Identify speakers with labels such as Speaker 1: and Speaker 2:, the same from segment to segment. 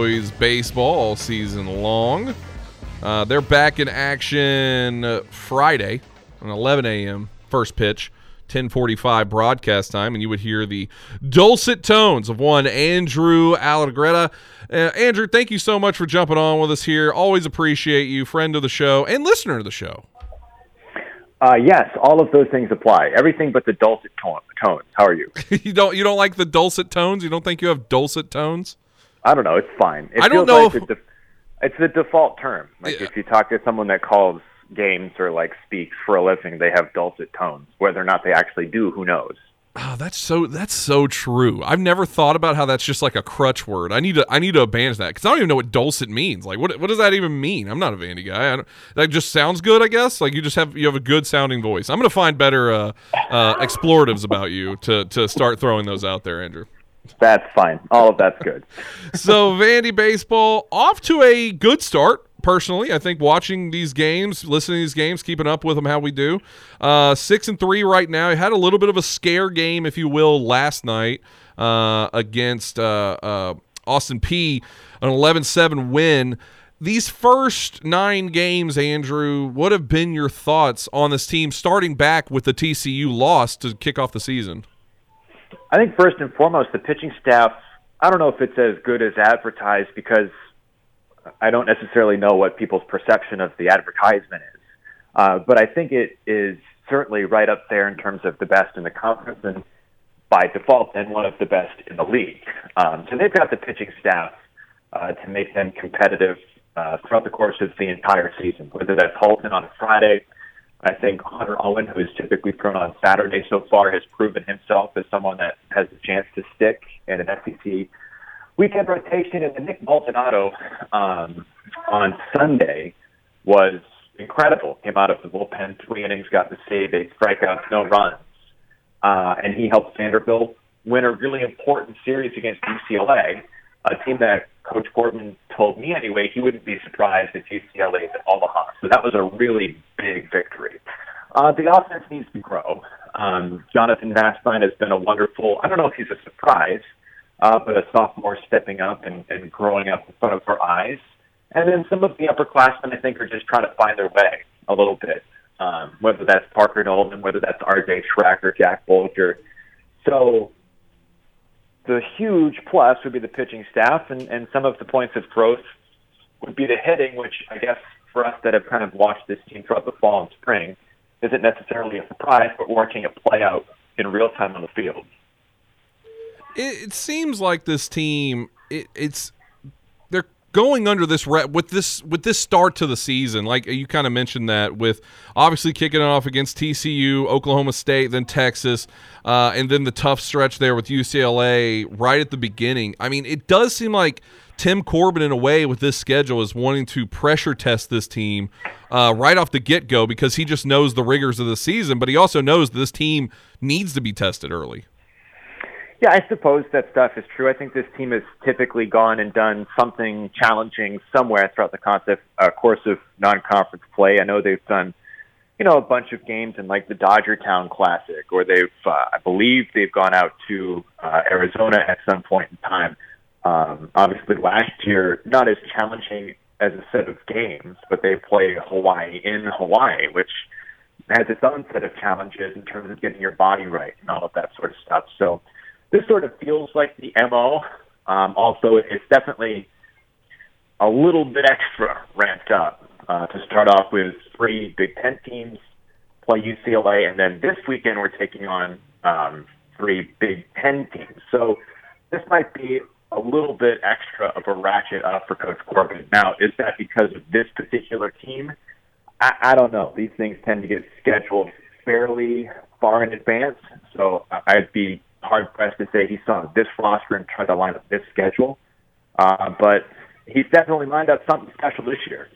Speaker 1: Boys baseball all season long. Uh, they're back in action uh, Friday on 11 a.m. first pitch, 10:45 broadcast time, and you would hear the dulcet tones of one Andrew Allegretta. Uh, Andrew, thank you so much for jumping on with us here. Always appreciate you, friend of the show and listener of the show.
Speaker 2: Uh, yes, all of those things apply. Everything but the dulcet tone, tones. How are you?
Speaker 1: you don't you don't like the dulcet tones? You don't think you have dulcet tones?
Speaker 2: I don't know. It's fine. It
Speaker 1: I don't know
Speaker 2: Like
Speaker 1: if-
Speaker 2: the it's the default term. Like
Speaker 1: Yeah.
Speaker 2: if you talk to someone that calls games or like speaks for a living, they have dulcet tones. Whether or not they actually do, who knows?
Speaker 1: Oh, that's so that's so true. I've never thought about how that's just like a crutch word. I need to I need to abandon that because I don't even know what dulcet means. Like, what what does that even mean? I'm not a Vandy guy. I don't, that just sounds good, I guess. Like you just have you have a good sounding voice. I'm gonna find better uh, uh, exploratives about you to to start throwing those out there, Andrew.
Speaker 2: That's fine. All of that's good.
Speaker 1: So Vandy baseball off to a good start. Personally, I think watching these games, listening to these games, keeping up with them how we do. Uh, six and three right now. I Had a little bit of a scare game, if you will, last night uh, against uh, uh, Austin Peay An 11-7 win. These first nine games, Andrew, what have been your thoughts on this team starting back with the TCU loss to kick off the season?
Speaker 2: I think first and foremost, the pitching staff. I don't know if it's as good as advertised because I don't necessarily know what people's perception of the advertisement is. Uh, but I think it is certainly right up there in terms of the best in the conference and by default then one of the best in the league. Um, so they've got the pitching staff uh, to make them competitive uh, throughout the course of the entire season, whether that's Holton on a Friday. I think Hunter Owen, who is typically thrown on Saturday so far, has proven himself as someone that has a chance to stick in an SEC weekend rotation. And the Nick Maldonado um, on Sunday was incredible. Came out of the bullpen, three innings, got the save, eight strikeouts, no runs. Uh, and he helped Vanderbilt win a really important series against UCLA, a team that Coach Gordon told me anyway he wouldn't be surprised if UCLA is at Omaha. So that was a really big victory. Uh, the offense needs to grow. Um, Jonathan Vastine has been a wonderful, I don't know if he's a surprise, uh, but a sophomore stepping up and, and growing up in front of our eyes. And then some of the upperclassmen, I think, are just trying to find their way a little bit, um, whether that's Parker Noland, whether that's RJ Schreck or Jack Bulger. So the huge plus would be the pitching staff, and, and some of the points of growth would be the hitting, which I guess for us that have kind of watched this team throughout the fall and spring isn't necessarily a surprise, but watching it play out in real time on the field.
Speaker 1: it, it seems like this team it, it's they're going under this re- with this with this start to the season like you kind of mentioned that with obviously kicking it off against TCU Oklahoma State then Texas uh, and then the tough stretch there with UCLA right at the beginning I mean it does seem like Tim Corbin in a way with this schedule is wanting to pressure test this team uh, right off the get-go because he just knows the rigors of the season but he also knows this team needs to be tested early
Speaker 2: Yeah, I suppose that stuff is true. I think this team has typically gone and done something challenging somewhere throughout the concept, uh, course of non-conference play. I know they've done, you know, a bunch of games in like the Dodger Town Classic, or they've, uh, I believe, they've gone out to uh, Arizona at some point in time. Um, obviously, last year not as challenging as a set of games, but they play Hawaii in Hawaii, which has its own set of challenges in terms of getting your body right and all of that sort of stuff. So this sort of feels like the MO. Um, also, it's definitely a little bit extra ramped up uh, to start off with three Big Ten teams play UCLA, and then this weekend we're taking on um, three Big Ten teams. So this might be a little bit extra of a ratchet up for Coach Corbin. Now, is that because of this particular team? I, I don't know. These things tend to get scheduled fairly far in advance, so I'd be hard pressed to say he saw this roster and tried to line up this schedule. Uh, but he's definitely lined up something special this year.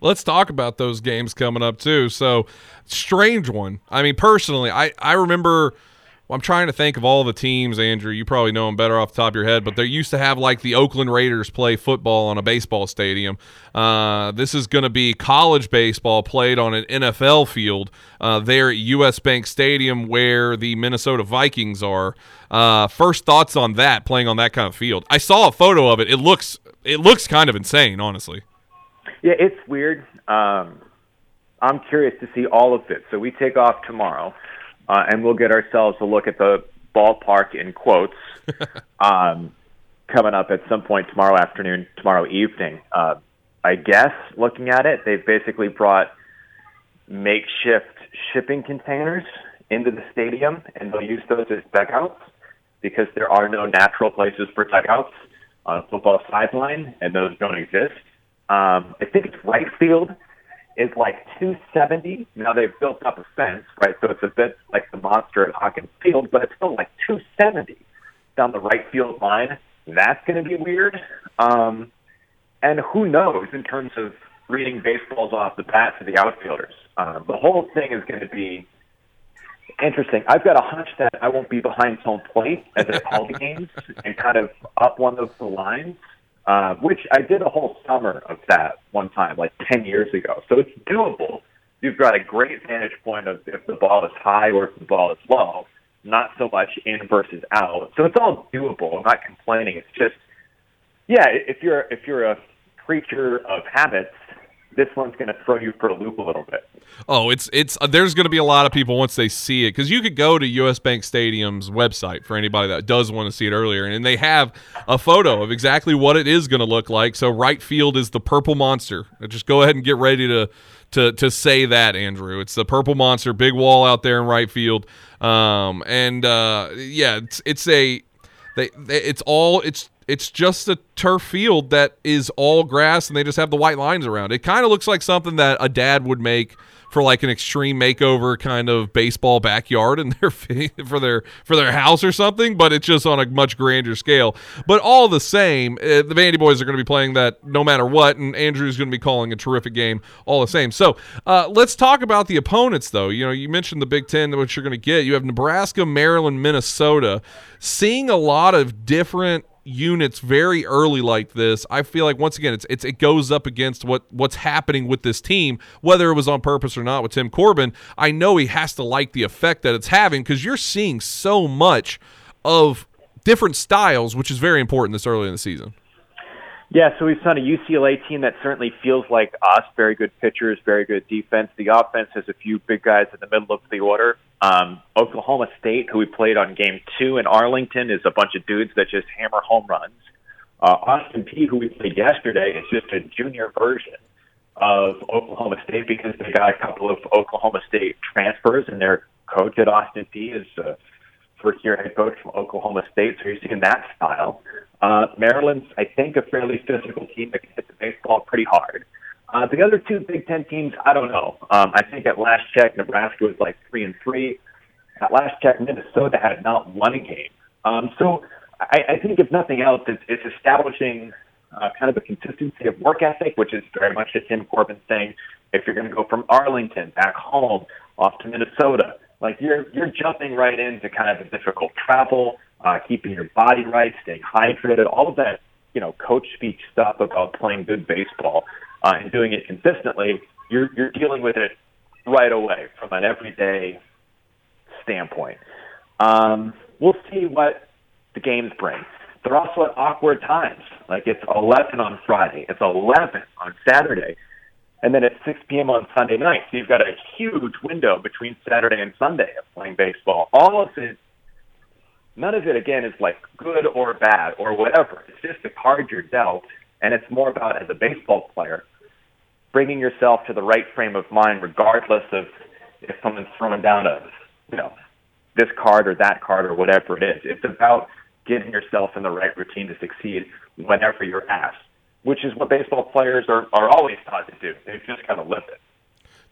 Speaker 1: let's talk about those games coming up too. So, strange one. I mean, personally, I I remember. Well, I'm trying to think of all the teams, Andrew. You probably know them better off the top of your head, but they used to have like the Oakland Raiders play football on a baseball stadium. Uh, this is going to be college baseball played on an NFL field uh, there at U.S. Bank Stadium, where the Minnesota Vikings are. Uh, first thoughts on that, playing on that kind of field. I saw a photo of it. It looks it looks kind of insane, honestly.
Speaker 2: Yeah, it's weird. Um, I'm curious to see all of it. So we take off tomorrow, uh, and we'll get ourselves a look at the ballpark in quotes um, coming up at some point tomorrow afternoon, tomorrow evening. Uh, I guess looking at it, they've basically brought makeshift shipping containers into the stadium, and they'll use those as dugouts because there are no natural places for dugouts on a football sideline, and those don't exist. Um, I think it's right field is like 270. Now they've built up a fence, right? So it's a bit like the monster at Hawkins Field, but it's still like 270 down the right field line. That's going to be weird. Um, and who knows in terms of reading baseballs off the bat to the outfielders. Um, the whole thing is going to be interesting. I've got a hunch that I won't be behind home plate as I call the games and kind of up one of the lines uh, which I did a whole summer of that one time, like 10 years ago. So it's doable. You've got a great vantage point of if the ball is high or if the ball is low, not so much in versus out. So it's all doable. I'm not complaining. It's just, yeah, if you're if you're a creature of habits, this one's going to throw you for a loop a little bit.
Speaker 1: Oh, it's it's uh, there's going to be a lot of people once they see it because you could go to US Bank Stadium's website for anybody that does want to see it earlier, and they have a photo of exactly what it is going to look like. So right field is the purple monster. Just go ahead and get ready to to to say that, Andrew. It's the purple monster, big wall out there in right field, um, and uh, yeah, it's it's a they, they it's all it's it's just a turf field that is all grass and they just have the white lines around. It kind of looks like something that a dad would make for like an extreme makeover kind of baseball backyard in their for their for their house or something, but it's just on a much grander scale. But all the same, uh, the Vandy boys are going to be playing that no matter what, and Andrew's going to be calling a terrific game all the same. So uh, let's talk about the opponents, though. You know, you mentioned the Big Ten, which you're going to get. You have Nebraska, Maryland, Minnesota. Seeing a lot of different units very early like this, I feel like once again it's, it's it goes up against what what's happening with this team, whether it was on purpose or not with Tim Corbin. I know he has to like the effect that it's having because you're seeing so much of different styles, which is very important this early in the season.
Speaker 2: Yeah, so we've seen a UCLA team that certainly feels like us. Very good pitchers, very good defense. The offense has a few big guys in the middle of the order. Um, Oklahoma State, who we played on game two in Arlington, is a bunch of dudes that just hammer home runs. Uh, Austin Peay, who we played yesterday, is just a junior version of Oklahoma State because they got a couple of Oklahoma State transfers, and their coach at Austin Peay is a first year head coach from Oklahoma State, so you're seeing that style. Uh, Maryland's, I think, a fairly physical team that can hit the baseball pretty hard. Uh, the other two Big Ten teams, I don't know. Um, I think at last check, Nebraska was like three and three. At last check, Minnesota had not won a game. Um, so I, I think, if nothing else, it's, it's establishing uh, kind of a consistency of work ethic, which is very much a Tim Corbin thing. If you're going to go from Arlington back home off to Minnesota, like you're you're jumping right into kind of a difficult travel uh, keeping your body right, staying hydrated, all of that, you know, coach speak stuff about playing good baseball uh, and doing it consistently, you're, you're dealing with it right away from an everyday standpoint. Um, we'll see what the games bring. They're also at awkward times. Like it's 11 on Friday, it's 11 on Saturday, and then it's 6 p.m. on Sunday night. So you've got a huge window between Saturday and Sunday of playing baseball. All of it none of it again is like good or bad or whatever. It's just the card you're dealt, and it's more about as a baseball player bringing yourself to the right frame of mind, regardless of if someone's throwing down a you know this card or that card or whatever it is. It's about getting yourself in the right routine to succeed whenever you're asked, which is what baseball players are, are always taught to do. They've just kind of live it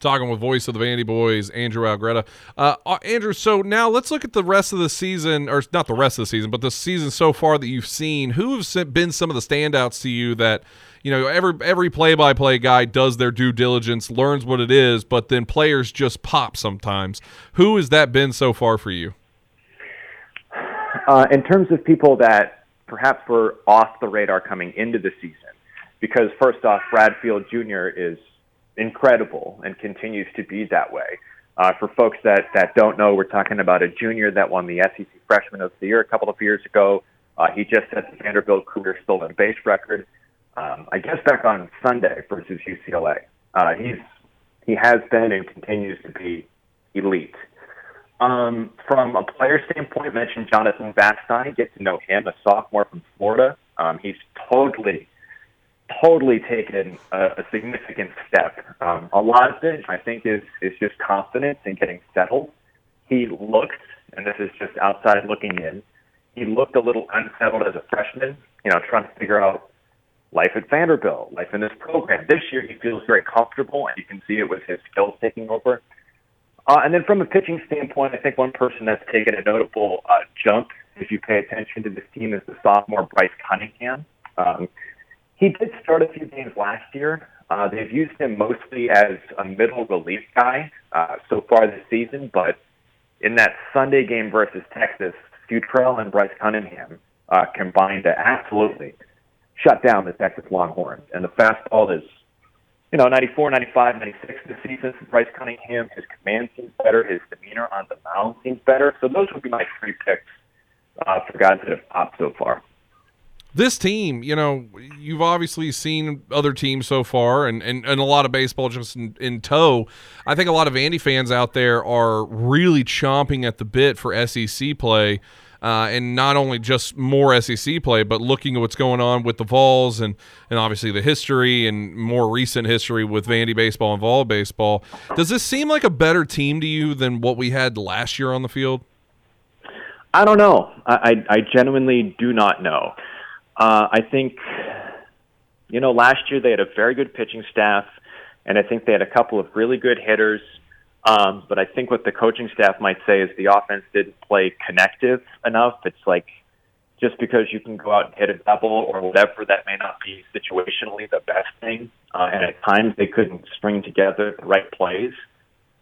Speaker 1: talking with voice of the Vandy boys, Andrew Allegretta. Uh, uh, Andrew, so now let's look at the rest of the season, or not the rest of the season, but the season so far that you've seen. Who have been some of the standouts to you that you know every every play by play guy does their due diligence, learns what it is, but then players just pop sometimes. Who has that been so far for you?
Speaker 2: Uh, in terms of people that perhaps were off the radar coming into the season, because first off, Bradfield Jr. is incredible and continues to be that way. Uh, for folks that, that don't know, we're talking about a junior that won the SEC Freshman of the Year a couple of years ago. Uh, he just set the Vanderbilt career stolen base record. Um, I guess back on Sunday versus UCLA. Uh, he's he has been and continues to be elite. Um, from a player standpoint, mentioned Jonathan Vastine. Get to know him, a sophomore from Florida. Um, he's totally, totally taken a, a significant step. Um, a lot of it, I think, is is just confidence and getting settled. He looked, and this is just outside looking in. He looked a little unsettled as a freshman. You know, trying to figure out life at Vanderbilt, life in this program. This year, he feels very comfortable, and you can see it with his skills taking over. Uh, and then from a pitching standpoint, I think one person that's taken a notable uh, jump, if you pay attention to this team, is the sophomore Bryce Cunningham. Um, he did start a few games last year. Uh, they've used him mostly as a middle relief guy uh, so far this season, but in that Sunday game versus Texas, Futrell and Bryce Cunningham uh, combined to absolutely shut down the Texas Longhorns. And the fastball is you know, 94, 95, 96 this season. Bryce Cunningham, his command seems better. His demeanor on the mound seems better. So those would be my three picks uh, for guys that have popped so far.
Speaker 1: This team, you know, you've obviously seen other teams so far and, and, and a lot of baseball just in, in tow. I think a lot of Vandy fans out there are really chomping at the bit for SEC play uh, and not only just more SEC play, but looking at what's going on with the Vols and and obviously the history and more recent history with Vandy baseball and Vol baseball. Does this seem like a better team to you than what we had last year on the field?
Speaker 2: I don't know. I I, I genuinely do not know. Uh, I think you know last year they had a very good pitching staff, and I think they had a couple of really good hitters. Um, but I think what the coaching staff might say is the offense didn't play connective enough. It's like just because you can go out and hit a double or whatever, that may not be situationally the best thing. Uh, and at times they couldn't string together the right plays.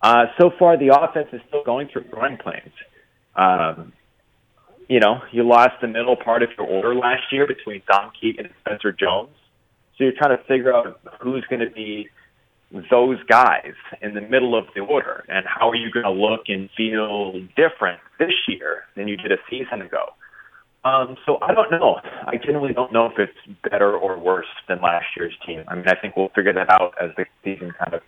Speaker 2: Uh, so far, the offense is still going through growing pains. Um, you know, you lost the middle part of your order last year between Dom Keegan and Spencer Jones. So you're trying to figure out who's going to be those guys in the middle of the order and how are you going to look and feel different this year than you did a season ago. Um, so I don't know. I genuinely don't know if it's better or worse than last year's team. I mean, I think we'll figure that out as the season kind of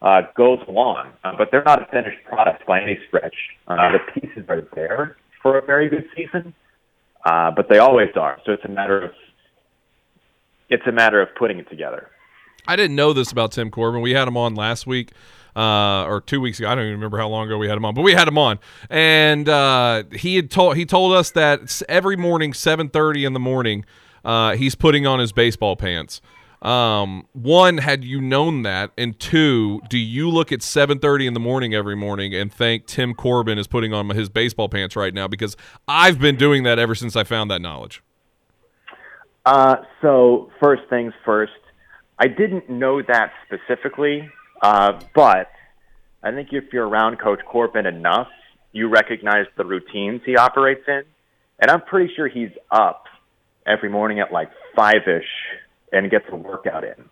Speaker 2: uh, goes along. Uh, but they're not a finished product by any stretch. Uh, the pieces are there for a very good season, uh, but they always are. So it's a matter of it's a matter of putting it together.
Speaker 1: I didn't know this about Tim Corbin. We had him on last week. Uh, or two weeks ago. I don't even remember how long ago we had him on, but we had him on, and uh, he had told he told us that every morning, seven thirty in the morning, uh, he's putting on his baseball pants. Um, one, had you known that, and two, do you look at seven thirty in the morning every morning and think Tim Corbin is putting on his baseball pants right now? Because I've been doing that ever since I found that knowledge.
Speaker 2: Uh, so first things first I didn't know that specifically, uh, but I think if you're around Coach Corbin enough, you recognize the routines he operates in. And I'm pretty sure he's up every morning at like five ish and gets a workout in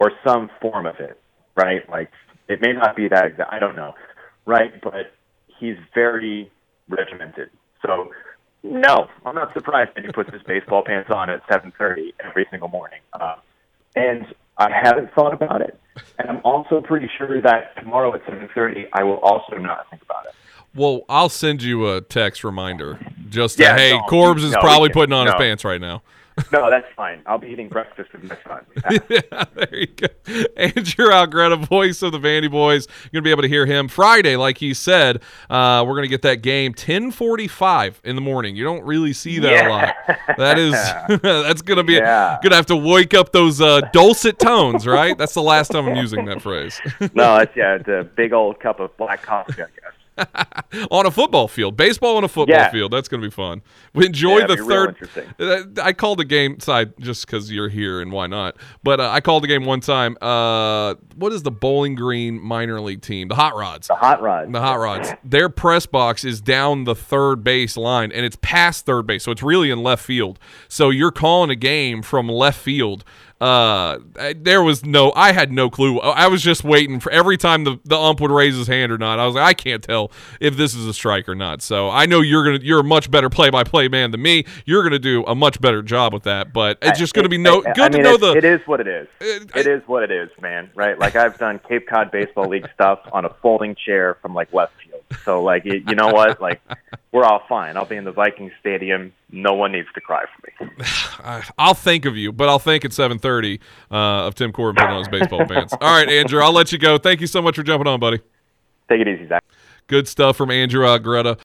Speaker 2: or some form of it, right? Like it may not be that exact, I don't know, right? But he's very regimented. So no, I'm not surprised that he puts his baseball pants on at 7:30 every single morning. Uh, and I haven't thought about it, and I'm also pretty sure that tomorrow at 7:30 I will also not think about it.
Speaker 1: Well, I'll send you a text reminder. Just to, hey, no, Corbs is no, probably putting on no. his pants right now
Speaker 2: no, that's fine. I'll be eating breakfast with my son.
Speaker 1: yeah, there you go. Andrew Allegretta, voice of the Vandy Boys. You're gonna be able to hear him Friday, like he said. Uh, we're gonna get that game 10:45 in the morning. You don't really see that yeah. a lot. That is that's gonna be yeah. gonna have to wake up those uh, dulcet tones, right? That's the last time I'm using that phrase.
Speaker 2: no, it's yeah, it's a big old cup of black coffee.
Speaker 1: on a football field, baseball on a football yeah. field. That's going to be fun. We enjoy yeah, the third. Uh, I called the game side just because you're here and why not? But uh, I called the game one time. Uh, what is the Bowling Green minor league team? The Hot Rods.
Speaker 2: The Hot Rods.
Speaker 1: The Hot Rods. Their press box is down the third base line and it's past third base, so it's really in left field. So you're calling a game from left field uh, there was no, I had no clue. I was just waiting for every time the, the ump would raise his hand or not. I was like, I can't tell if this is a strike or not. So I know you're gonna, you're a much better play by play man than me. You're gonna do a much better job with that. But it's just gonna be no
Speaker 2: I- I
Speaker 1: good
Speaker 2: mean,
Speaker 1: to know the.
Speaker 2: It is what it is.
Speaker 1: Uh,
Speaker 2: It is what it is, man. Right? Like I've done Cape Cod Baseball League stuff on a folding chair from like Westfield. So like, you, you know what? Like, we're all fine. I'll be in the Viking Stadium. No one needs to cry for me.
Speaker 1: I'll think of you, but I'll think at 7:30 uh, of Tim Corbin putting on his baseball pants. All right, Andrew, I'll let you go. Thank you so much for jumping on, buddy.
Speaker 2: Take it easy, Zach.
Speaker 1: Good stuff from Andrew uh, Greta.